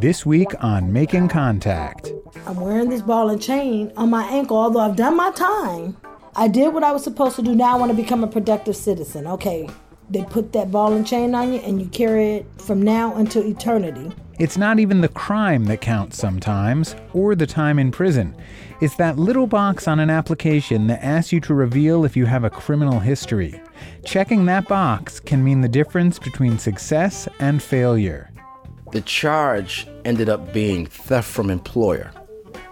This week on Making Contact. I'm wearing this ball and chain on my ankle, although I've done my time. I did what I was supposed to do. Now I want to become a productive citizen. Okay, they put that ball and chain on you and you carry it from now until eternity. It's not even the crime that counts sometimes, or the time in prison. It's that little box on an application that asks you to reveal if you have a criminal history. Checking that box can mean the difference between success and failure. The charge ended up being theft from employer.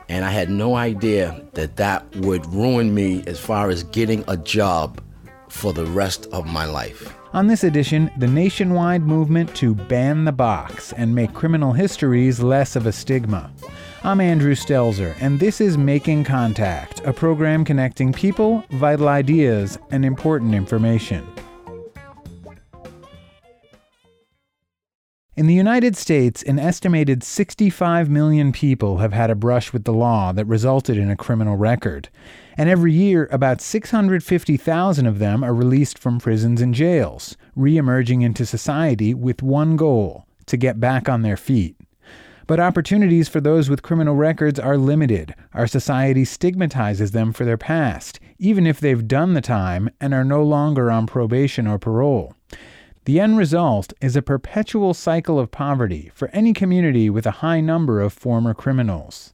And I had no idea that that would ruin me as far as getting a job for the rest of my life. On this edition, the nationwide movement to ban the box and make criminal histories less of a stigma. I'm Andrew Stelzer, and this is Making Contact, a program connecting people, vital ideas, and important information. In the United States, an estimated 65 million people have had a brush with the law that resulted in a criminal record. And every year, about 650,000 of them are released from prisons and jails, re emerging into society with one goal to get back on their feet. But opportunities for those with criminal records are limited. Our society stigmatizes them for their past, even if they've done the time and are no longer on probation or parole. The end result is a perpetual cycle of poverty for any community with a high number of former criminals.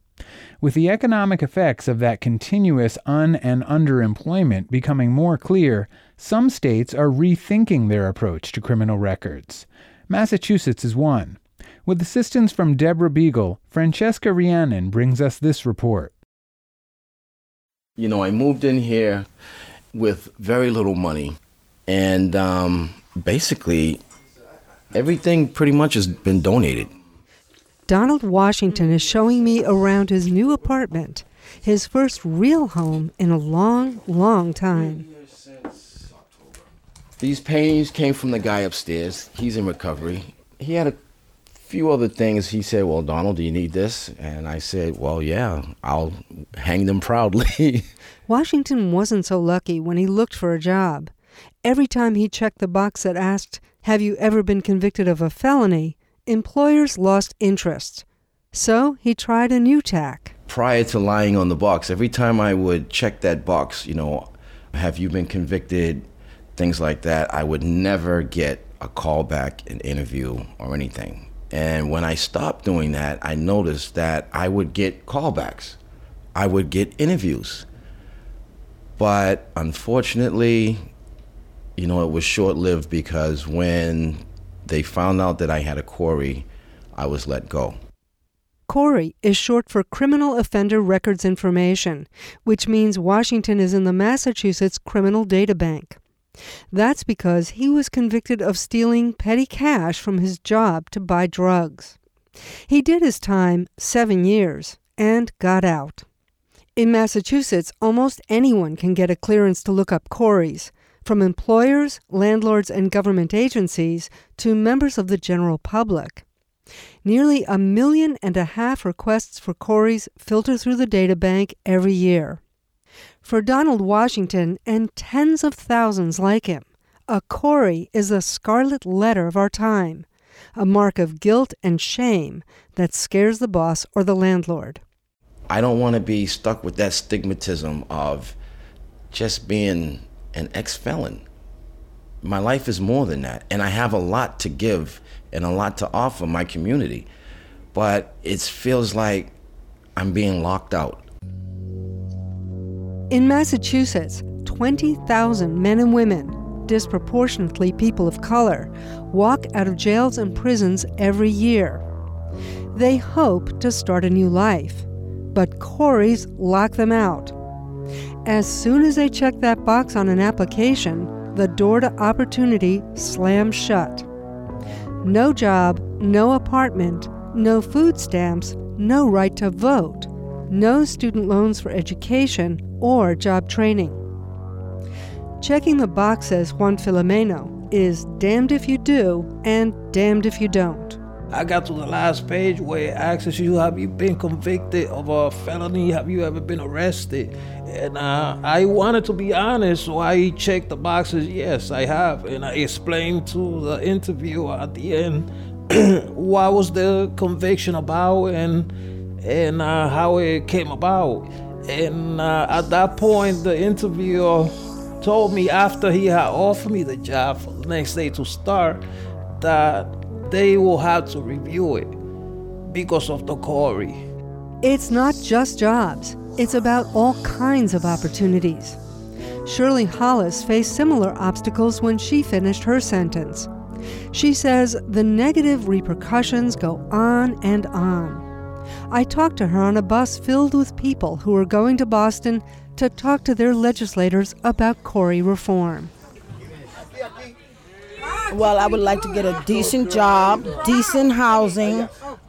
With the economic effects of that continuous un and underemployment becoming more clear, some states are rethinking their approach to criminal records. Massachusetts is one. With assistance from Deborah Beagle, Francesca Rheannon brings us this report. You know, I moved in here with very little money, and um, basically everything pretty much has been donated. Donald Washington is showing me around his new apartment, his first real home in a long, long time. These paintings came from the guy upstairs. He's in recovery. He had a few other things. He said, Well, Donald, do you need this? And I said, Well, yeah, I'll hang them proudly. Washington wasn't so lucky when he looked for a job. Every time he checked the box that asked, Have you ever been convicted of a felony? Employers lost interest. So he tried a new tack. Prior to lying on the box, every time I would check that box, you know, have you been convicted? Things like that, I would never get a call back, an interview, or anything. And when I stopped doing that, I noticed that I would get callbacks. I would get interviews. But unfortunately, you know, it was short lived because when they found out that I had a CORI, I was let go. CORI is short for Criminal Offender Records Information, which means Washington is in the Massachusetts Criminal Data Bank. That's because he was convicted of stealing petty cash from his job to buy drugs. He did his time, seven years, and got out. In Massachusetts, almost anyone can get a clearance to look up CORIs, from employers, landlords, and government agencies to members of the general public. Nearly a million and a half requests for CORIs filter through the data bank every year. For Donald Washington and tens of thousands like him, a CORI is a scarlet letter of our time, a mark of guilt and shame that scares the boss or the landlord. I don't want to be stuck with that stigmatism of just being an ex felon. My life is more than that, and I have a lot to give and a lot to offer my community. But it feels like I'm being locked out. In Massachusetts, 20,000 men and women, disproportionately people of color, walk out of jails and prisons every year. They hope to start a new life, but CORIs lock them out as soon as they check that box on an application, the door to opportunity slams shut. No job, no apartment, no food stamps, no right to vote, no student loans for education or job training. Checking the box, says Juan Filomeno, is damned if you do and damned if you don't. I got to the last page where it asks you, Have you been convicted of a felony? Have you ever been arrested? And uh, I wanted to be honest, so I checked the boxes. Yes, I have. And I explained to the interviewer at the end what was the conviction about and and uh, how it came about. And uh, at that point, the interviewer told me after he had offered me the job for the next day to start that they will have to review it because of the CORI. It's not just jobs, it's about all kinds of opportunities. Shirley Hollis faced similar obstacles when she finished her sentence. She says the negative repercussions go on and on. I talked to her on a bus filled with people who were going to Boston to talk to their legislators about CORI reform. Well, I would like to get a decent job, decent housing,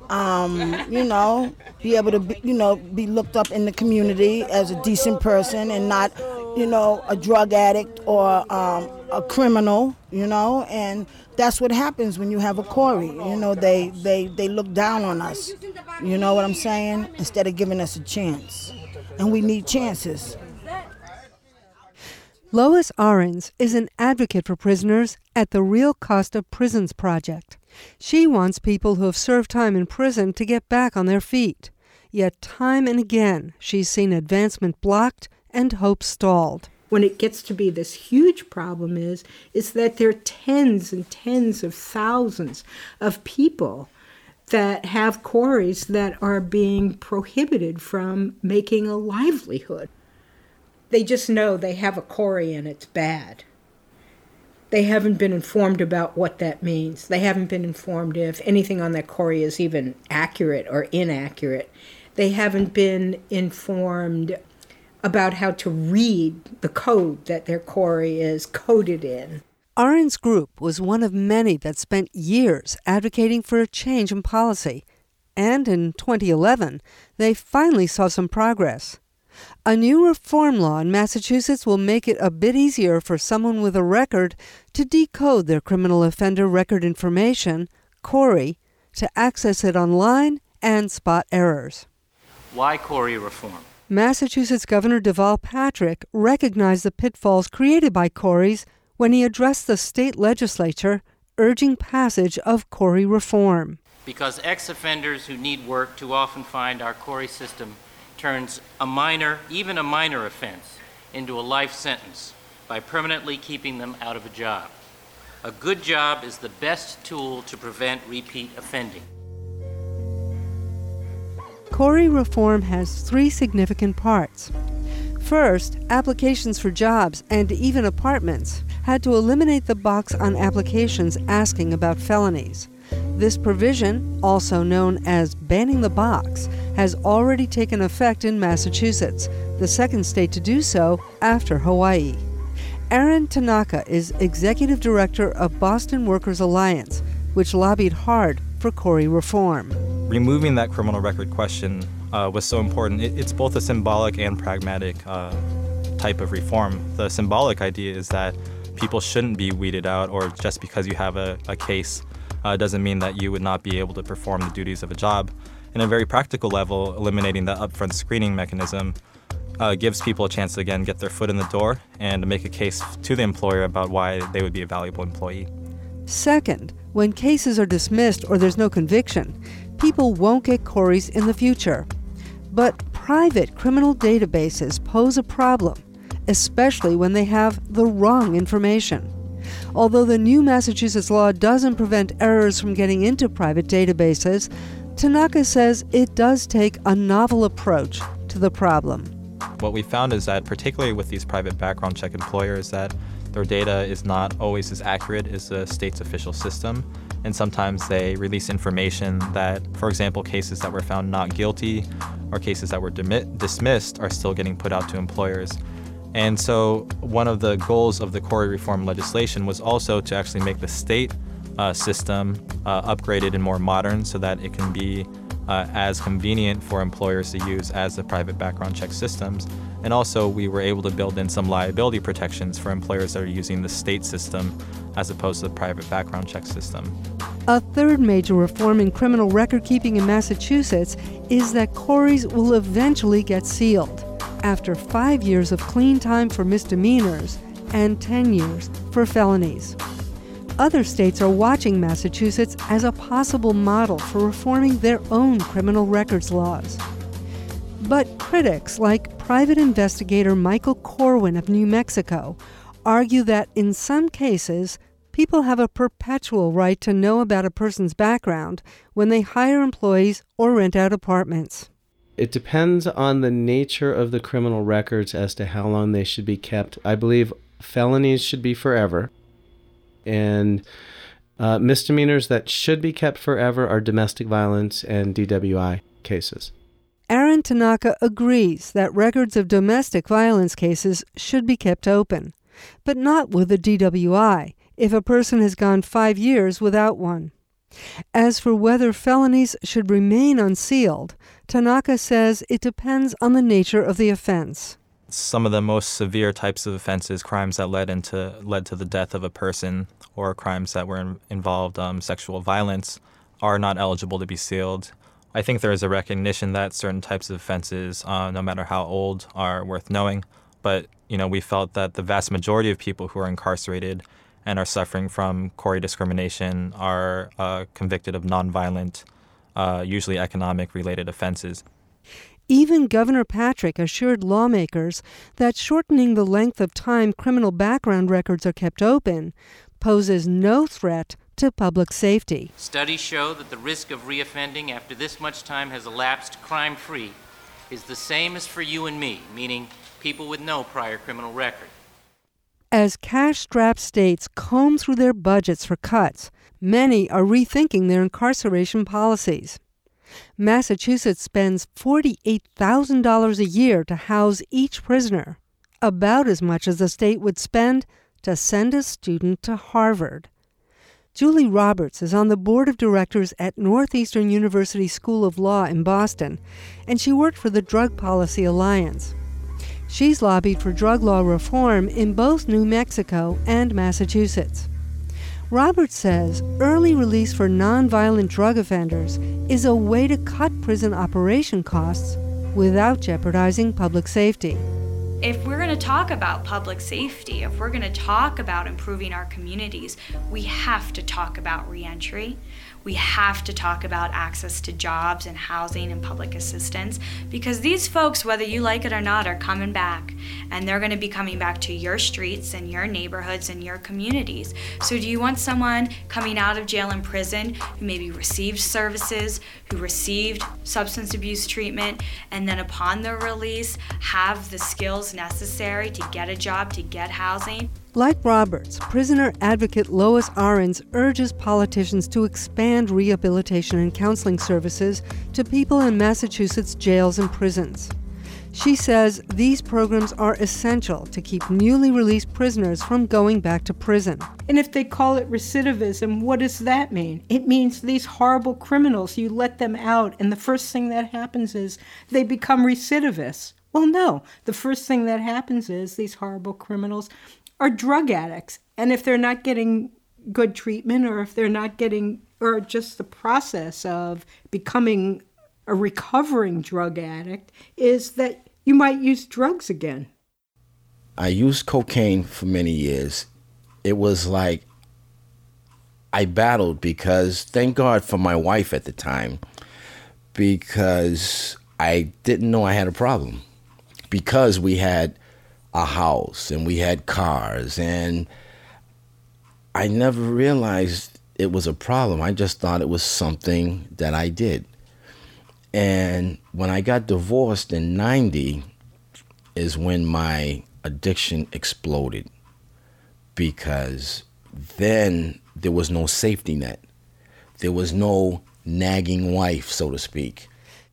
um, you know, be able to, be, you know, be looked up in the community as a decent person and not, you know, a drug addict or um, a criminal, you know, and that's what happens when you have a CORI. You know, they, they, they look down on us. You know what I'm saying? Instead of giving us a chance. And we need chances. Lois Ahrens is an advocate for prisoners at the Real Cost of Prisons Project. She wants people who have served time in prison to get back on their feet. Yet, time and again, she's seen advancement blocked and hope stalled. When it gets to be this huge problem is is that there are tens and tens of thousands of people that have CORIs that are being prohibited from making a livelihood. They just know they have a CORI and it's bad. They haven't been informed about what that means. They haven't been informed if anything on that CORI is even accurate or inaccurate. They haven't been informed about how to read the code that their CORI is coded in. Ahrens Group was one of many that spent years advocating for a change in policy. And in 2011, they finally saw some progress. A new reform law in Massachusetts will make it a bit easier for someone with a record to decode their criminal offender record information, CORI, to access it online and spot errors. Why CORI reform? Massachusetts Governor Deval Patrick recognized the pitfalls created by CORIs when he addressed the state legislature urging passage of CORI reform. Because ex offenders who need work too often find our CORI system turns a minor, even a minor offense, into a life sentence by permanently keeping them out of a job. A good job is the best tool to prevent repeat offending. CORI reform has three significant parts. First, applications for jobs and even apartments had to eliminate the box on applications asking about felonies. This provision, also known as banning the box, has already taken effect in Massachusetts, the second state to do so after Hawaii. Aaron Tanaka is executive director of Boston Workers Alliance, which lobbied hard for CORI reform. Removing that criminal record question uh, was so important. It, it's both a symbolic and pragmatic uh, type of reform. The symbolic idea is that people shouldn't be weeded out, or just because you have a, a case uh, doesn't mean that you would not be able to perform the duties of a job. In a very practical level, eliminating the upfront screening mechanism uh, gives people a chance to again get their foot in the door and make a case to the employer about why they would be a valuable employee. Second, when cases are dismissed or there's no conviction, people won't get CORIs in the future. But private criminal databases pose a problem, especially when they have the wrong information. Although the new Massachusetts law doesn't prevent errors from getting into private databases, Tanaka says it does take a novel approach to the problem. What we found is that, particularly with these private background check employers, that their data is not always as accurate as the state's official system. And sometimes they release information that, for example, cases that were found not guilty or cases that were dismissed are still getting put out to employers. And so, one of the goals of the CORI reform legislation was also to actually make the state uh, system uh, upgraded and more modern so that it can be uh, as convenient for employers to use as the private background check systems. And also, we were able to build in some liability protections for employers that are using the state system as opposed to the private background check system. A third major reform in criminal record keeping in Massachusetts is that CORIs will eventually get sealed after five years of clean time for misdemeanors and 10 years for felonies. Other states are watching Massachusetts as a possible model for reforming their own criminal records laws. But critics, like private investigator Michael Corwin of New Mexico, argue that in some cases, people have a perpetual right to know about a person's background when they hire employees or rent out apartments. It depends on the nature of the criminal records as to how long they should be kept. I believe felonies should be forever, and uh, misdemeanors that should be kept forever are domestic violence and DWI cases. Aaron Tanaka agrees that records of domestic violence cases should be kept open, but not with a DWI if a person has gone five years without one. As for whether felonies should remain unsealed, Tanaka says it depends on the nature of the offense. Some of the most severe types of offenses, crimes that led into led to the death of a person, or crimes that were in, involved um, sexual violence, are not eligible to be sealed. I think there is a recognition that certain types of offenses, uh, no matter how old, are worth knowing. But you know, we felt that the vast majority of people who are incarcerated and are suffering from CORI discrimination are uh, convicted of nonviolent, uh, usually economic related offenses. Even Governor Patrick assured lawmakers that shortening the length of time criminal background records are kept open poses no threat to public safety. Studies show that the risk of reoffending after this much time has elapsed crime free is the same as for you and me, meaning people with no prior criminal record. As cash strapped states comb through their budgets for cuts, many are rethinking their incarceration policies. Massachusetts spends $48,000 a year to house each prisoner, about as much as the state would spend to send a student to Harvard. Julie Roberts is on the board of directors at Northeastern University School of Law in Boston, and she worked for the Drug Policy Alliance. She's lobbied for drug law reform in both New Mexico and Massachusetts. Roberts says early release for nonviolent drug offenders is a way to cut prison operation costs without jeopardizing public safety. If we're going to talk about public safety, if we're going to talk about improving our communities, we have to talk about reentry we have to talk about access to jobs and housing and public assistance because these folks, whether you like it or not, are coming back and they're going to be coming back to your streets and your neighborhoods and your communities. So, do you want someone coming out of jail and prison who maybe received services, who received substance abuse treatment, and then upon their release have the skills necessary to get a job, to get housing? Like Roberts, prisoner advocate Lois Ahrens urges politicians to expand rehabilitation and counseling services to people in Massachusetts jails and prisons. She says these programs are essential to keep newly released prisoners from going back to prison. And if they call it recidivism, what does that mean? It means these horrible criminals, you let them out, and the first thing that happens is they become recidivists. Well, no. The first thing that happens is these horrible criminals are drug addicts. And if they're not getting good treatment or if they're not getting, or just the process of becoming a recovering drug addict, is that you might use drugs again. I used cocaine for many years. It was like I battled because, thank God for my wife at the time, because I didn't know I had a problem. Because we had a house and we had cars and I never realized it was a problem. I just thought it was something that I did. And when I got divorced in 90 is when my addiction exploded because then there was no safety net. There was no nagging wife, so to speak.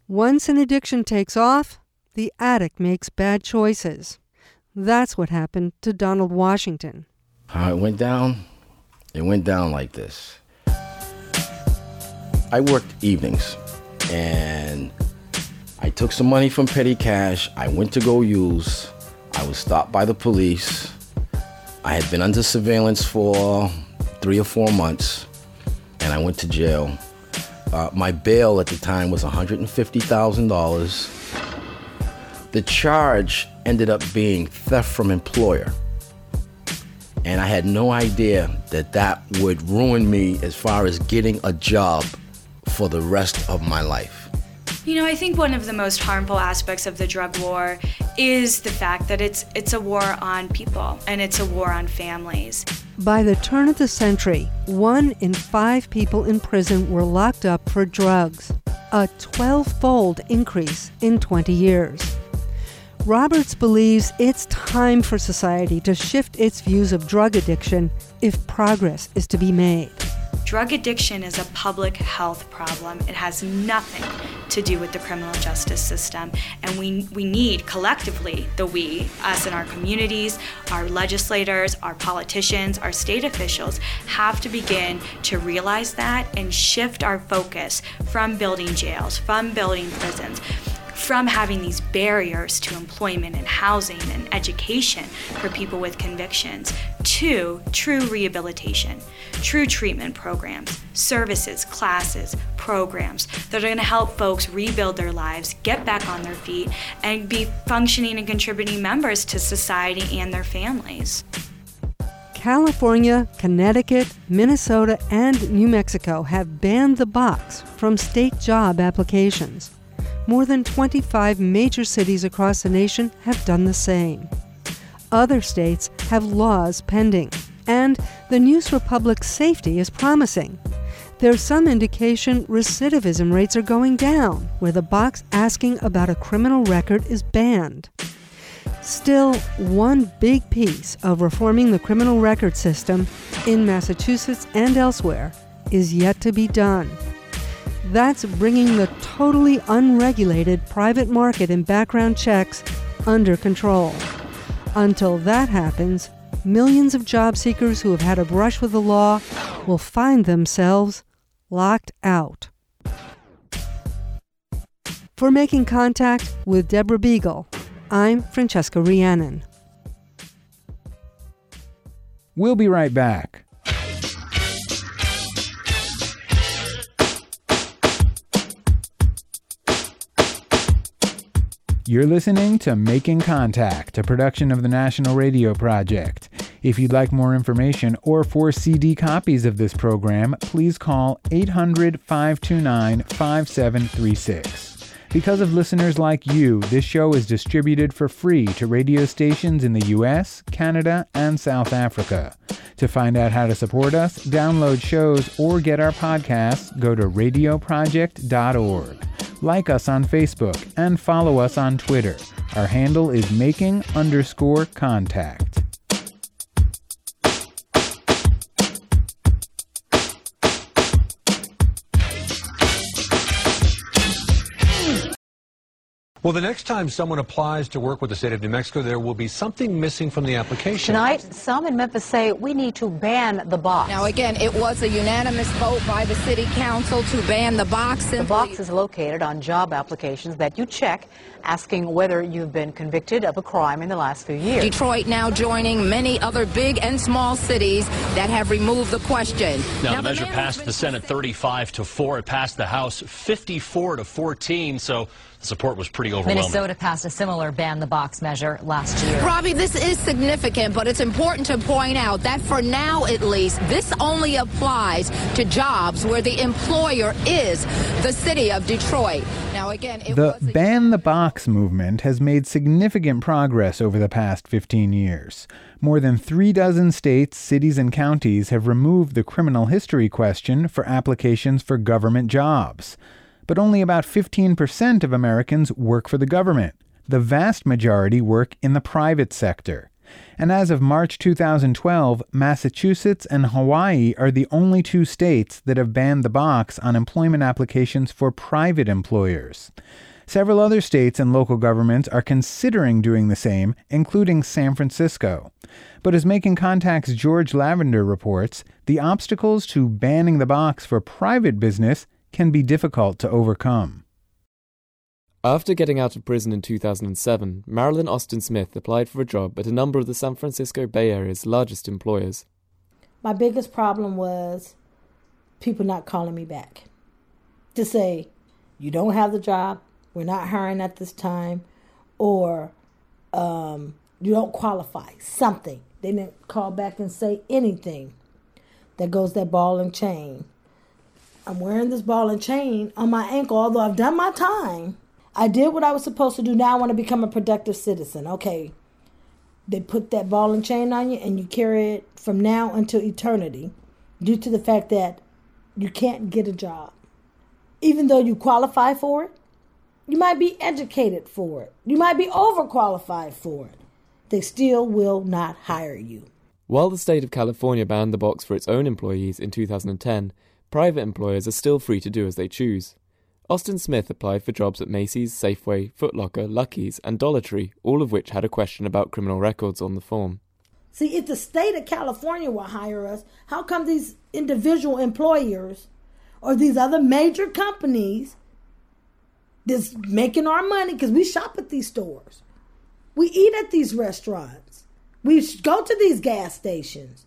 Once an addiction takes off, the addict makes bad choices. That's what happened to Donald Washington. How it went down? It went down like this. I worked evenings and I took some money from petty cash. I went to go use. I was stopped by the police. I had been under surveillance for three or four months and I went to jail. Uh, my bail at the time was $150,000. The charge ended up being theft from employer. And I had no idea that that would ruin me as far as getting a job for the rest of my life. You know, I think one of the most harmful aspects of the drug war is the fact that it's it's a war on people and it's a war on families. By the turn of the century, one in five people in prison were locked up for drugs, a 12 fold increase in 20 years. Roberts believes it's time for society to shift its views of drug addiction if progress is to be made. Drug addiction is a public health problem. It has nothing to do with the criminal justice system. And we, we need collectively, the we, us in our communities, our legislators, our politicians, our state officials, have to begin to realize that and shift our focus from building jails, from building prisons from having these barriers to employment and housing and education for people with convictions to true rehabilitation, true treatment programs, services, classes, programs that are going to help folks rebuild their lives, get back on their feet, and be functioning and contributing members to society and their families. California, Connecticut, Minnesota, and New Mexico have banned the box from state job applications more than 25 major cities across the nation have done the same. Other states have laws pending, and the news for public safety is promising. There's some indication recidivism rates are going down, where the box asking about a criminal record is banned. Still, one big piece of reforming the criminal record system in Massachusetts and elsewhere is yet to be done. That's bringing the totally unregulated private market in background checks under control. Until that happens, millions of job seekers who have had a brush with the law will find themselves locked out. For making contact with Deborah Beagle, I'm Francesca Rheannon. We'll be right back. You're listening to Making Contact, a production of the National Radio Project. If you'd like more information or for CD copies of this program, please call 800 529 5736. Because of listeners like you, this show is distributed for free to radio stations in the US, Canada, and South Africa. To find out how to support us, download shows, or get our podcasts, go to radioproject.org. Like us on Facebook and follow us on Twitter. Our handle is making underscore contact. Well, the next time someone applies to work with the state of New Mexico, there will be something missing from the application. Tonight, some in Memphis say we need to ban the box. Now, again, it was a unanimous vote by the city council to ban the box. The box is located on job applications that you check asking whether you've been convicted of a crime in the last few years. Detroit now joining many other big and small cities that have removed the question. Now, now the measure passed the Senate 35 to 4. It passed the House 54 to 14, so the support was pretty overwhelming. Minnesota passed a similar ban the box measure last year. Robbie, this is significant, but it's important to point out that for now at least, this only applies to jobs where the employer is the city of Detroit. Now, again, the ban the box movement has made significant progress over the past 15 years. More than three dozen states, cities, and counties have removed the criminal history question for applications for government jobs but only about 15% of Americans work for the government. The vast majority work in the private sector. And as of March 2012, Massachusetts and Hawaii are the only two states that have banned the box on employment applications for private employers. Several other states and local governments are considering doing the same, including San Francisco. But as Making Contact's George Lavender reports, the obstacles to banning the box for private business can be difficult to overcome. After getting out of prison in 2007, Marilyn Austin Smith applied for a job at a number of the San Francisco Bay Area's largest employers. My biggest problem was people not calling me back to say, you don't have the job, we're not hiring at this time, or um, you don't qualify, something. They didn't call back and say anything. That goes that ball and chain. I'm wearing this ball and chain on my ankle, although I've done my time. I did what I was supposed to do. Now I want to become a productive citizen. Okay. They put that ball and chain on you and you carry it from now until eternity due to the fact that you can't get a job. Even though you qualify for it, you might be educated for it, you might be overqualified for it. They still will not hire you. While the state of California banned the box for its own employees in 2010, private employers are still free to do as they choose. Austin Smith applied for jobs at Macy's, Safeway, Footlocker, Lucky's, and Dollar Tree, all of which had a question about criminal records on the form. See, if the state of California will hire us, how come these individual employers or these other major companies that's making our money because we shop at these stores, we eat at these restaurants, we go to these gas stations,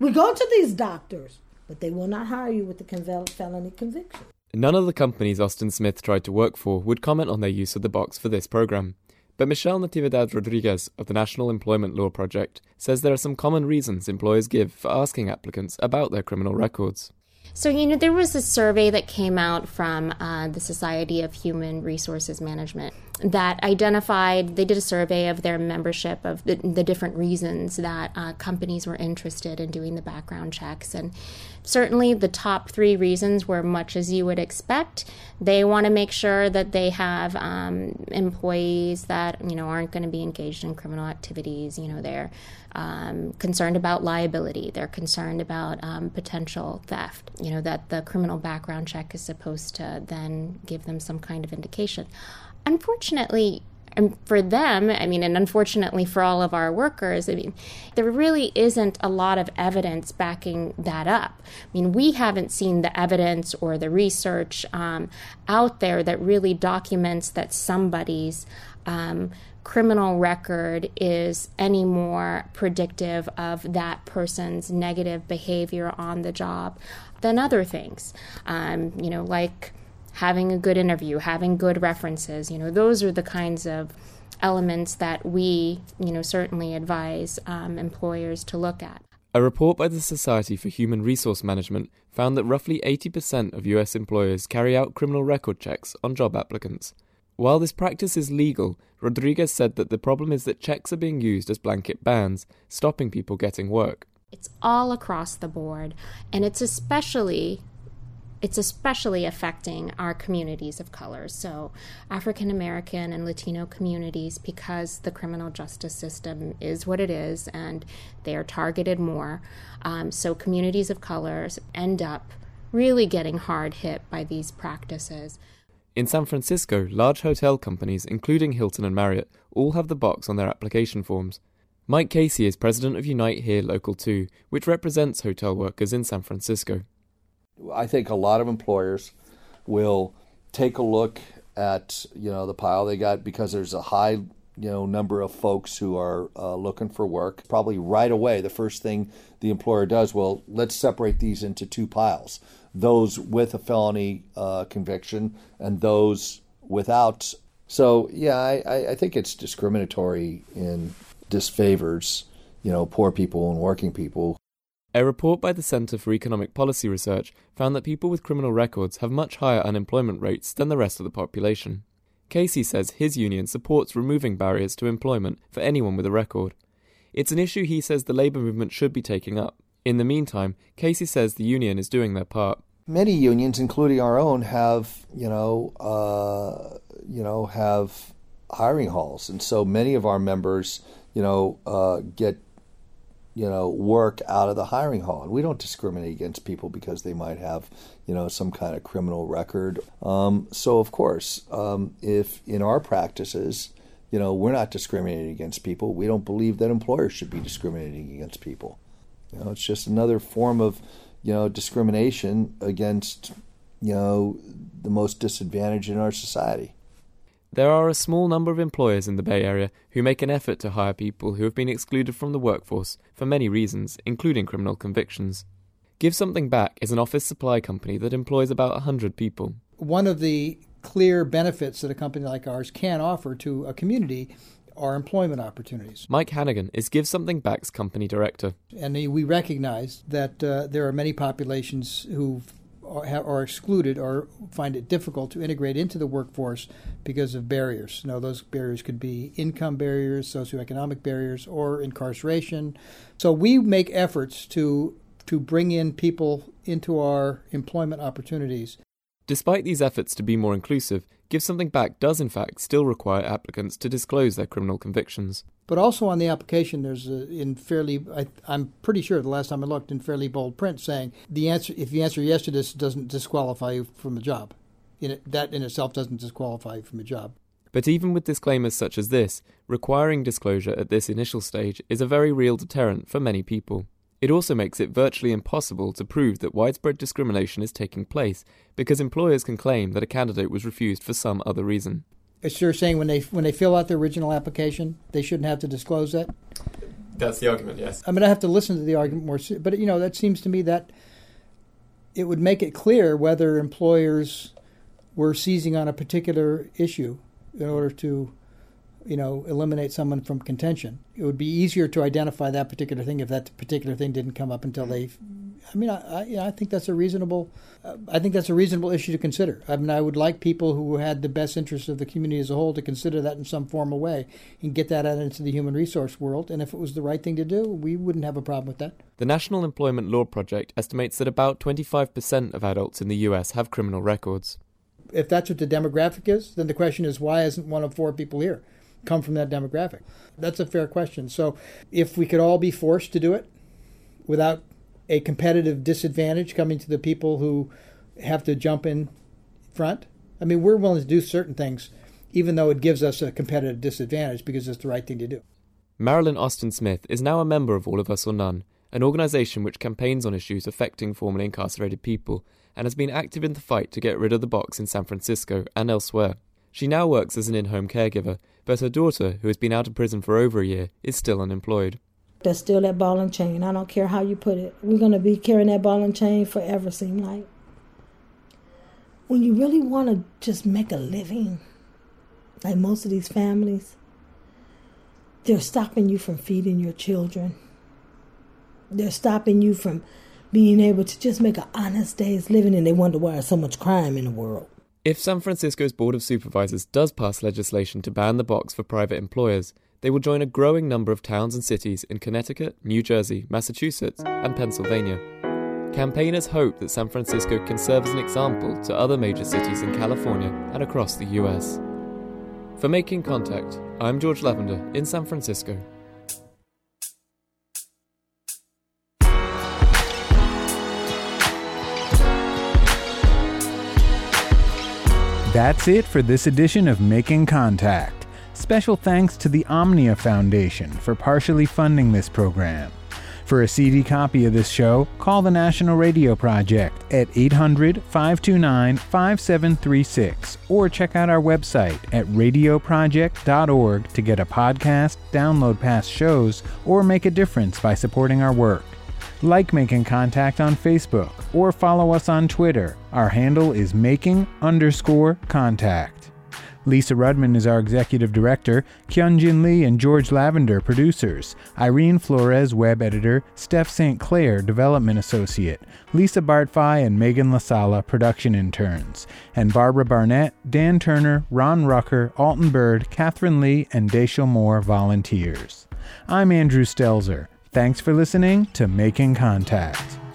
we go to these doctors, but they will not hire you with the felony conviction. None of the companies Austin Smith tried to work for would comment on their use of the box for this program. But Michelle Natividad Rodriguez of the National Employment Law Project says there are some common reasons employers give for asking applicants about their criminal records. So, you know, there was a survey that came out from uh, the Society of Human Resources Management that identified, they did a survey of their membership of the, the different reasons that uh, companies were interested in doing the background checks. And certainly the top three reasons were much as you would expect. They want to make sure that they have um, employees that, you know, aren't going to be engaged in criminal activities. You know, they're um, concerned about liability. They're concerned about um, potential theft. You know, that the criminal background check is supposed to then give them some kind of indication unfortunately, and for them, I mean, and unfortunately for all of our workers, I mean, there really isn't a lot of evidence backing that up. I mean, we haven't seen the evidence or the research um, out there that really documents that somebody's um, criminal record is any more predictive of that person's negative behavior on the job than other things. Um, you know, like having a good interview, having good references. You know, those are the kinds of elements that we, you know, certainly advise um, employers to look at. A report by the Society for Human Resource Management found that roughly 80% of US employers carry out criminal record checks on job applicants. While this practice is legal, Rodriguez said that the problem is that checks are being used as blanket bans, stopping people getting work. It's all across the board, and it's especially it's especially affecting our communities of color. So, African American and Latino communities, because the criminal justice system is what it is and they are targeted more. Um, so, communities of colors end up really getting hard hit by these practices. In San Francisco, large hotel companies, including Hilton and Marriott, all have the box on their application forms. Mike Casey is president of Unite Here Local 2, which represents hotel workers in San Francisco. I think a lot of employers will take a look at you know the pile they got because there's a high you know number of folks who are uh, looking for work probably right away the first thing the employer does well let's separate these into two piles those with a felony uh, conviction and those without so yeah I, I think it's discriminatory and disfavors you know poor people and working people a report by the Center for Economic Policy Research found that people with criminal records have much higher unemployment rates than the rest of the population. Casey says his union supports removing barriers to employment for anyone with a record. It's an issue he says the labour movement should be taking up. In the meantime, Casey says the union is doing their part. Many unions, including our own, have you know uh, you know have hiring halls, and so many of our members you know uh, get you know, work out of the hiring hall. And we don't discriminate against people because they might have, you know, some kind of criminal record. Um, so, of course, um, if in our practices, you know, we're not discriminating against people, we don't believe that employers should be discriminating against people. You know, it's just another form of, you know, discrimination against, you know, the most disadvantaged in our society. There are a small number of employers in the Bay Area who make an effort to hire people who have been excluded from the workforce for many reasons, including criminal convictions. Give Something Back is an office supply company that employs about 100 people. One of the clear benefits that a company like ours can offer to a community our employment opportunities. Mike Hannigan is Give Something Back's company director. And we recognize that uh, there are many populations who are excluded or find it difficult to integrate into the workforce because of barriers. Now, those barriers could be income barriers, socioeconomic barriers, or incarceration. So we make efforts to to bring in people into our employment opportunities. Despite these efforts to be more inclusive, Give Something Back does in fact still require applicants to disclose their criminal convictions. But also on the application, there's a, in fairly, I, am pretty sure the last time I looked, in fairly bold print saying the answer, if you answer yes to this, doesn't disqualify you from a job. In it, that in itself doesn't disqualify you from a job. But even with disclaimers such as this, requiring disclosure at this initial stage is a very real deterrent for many people. It also makes it virtually impossible to prove that widespread discrimination is taking place because employers can claim that a candidate was refused for some other reason. It's you're saying when they when they fill out their original application, they shouldn't have to disclose that. That's the argument, yes. I mean, I have to listen to the argument more, but you know, that seems to me that it would make it clear whether employers were seizing on a particular issue in order to you know, eliminate someone from contention. It would be easier to identify that particular thing if that particular thing didn't come up until they. I mean, I, I, I think that's a reasonable. Uh, I think that's a reasonable issue to consider. I mean, I would like people who had the best interests of the community as a whole to consider that in some formal way and get that out into the human resource world. And if it was the right thing to do, we wouldn't have a problem with that. The National Employment Law Project estimates that about 25% of adults in the U.S. have criminal records. If that's what the demographic is, then the question is why isn't one of four people here? Come from that demographic? That's a fair question. So, if we could all be forced to do it without a competitive disadvantage coming to the people who have to jump in front, I mean, we're willing to do certain things, even though it gives us a competitive disadvantage because it's the right thing to do. Marilyn Austin Smith is now a member of All of Us or None, an organisation which campaigns on issues affecting formerly incarcerated people and has been active in the fight to get rid of the box in San Francisco and elsewhere. She now works as an in home caregiver, but her daughter, who has been out of prison for over a year, is still unemployed. That's still that ball and chain. I don't care how you put it. We're going to be carrying that ball and chain forever, seem like. When you really want to just make a living, like most of these families, they're stopping you from feeding your children. They're stopping you from being able to just make an honest day's living, and they wonder why there's so much crime in the world. If San Francisco's Board of Supervisors does pass legislation to ban the box for private employers, they will join a growing number of towns and cities in Connecticut, New Jersey, Massachusetts, and Pennsylvania. Campaigners hope that San Francisco can serve as an example to other major cities in California and across the US. For Making Contact, I'm George Lavender in San Francisco. That's it for this edition of Making Contact. Special thanks to the Omnia Foundation for partially funding this program. For a CD copy of this show, call the National Radio Project at 800 529 5736 or check out our website at radioproject.org to get a podcast, download past shows, or make a difference by supporting our work like Making Contact on Facebook, or follow us on Twitter. Our handle is making underscore contact. Lisa Rudman is our executive director, Kyunjin Lee and George Lavender producers, Irene Flores web editor, Steph St. Clair development associate, Lisa Bartfi and Megan LaSala production interns, and Barbara Barnett, Dan Turner, Ron Rucker, Alton Bird, Catherine Lee, and Daciel Moore volunteers. I'm Andrew Stelzer. Thanks for listening to Making Contact.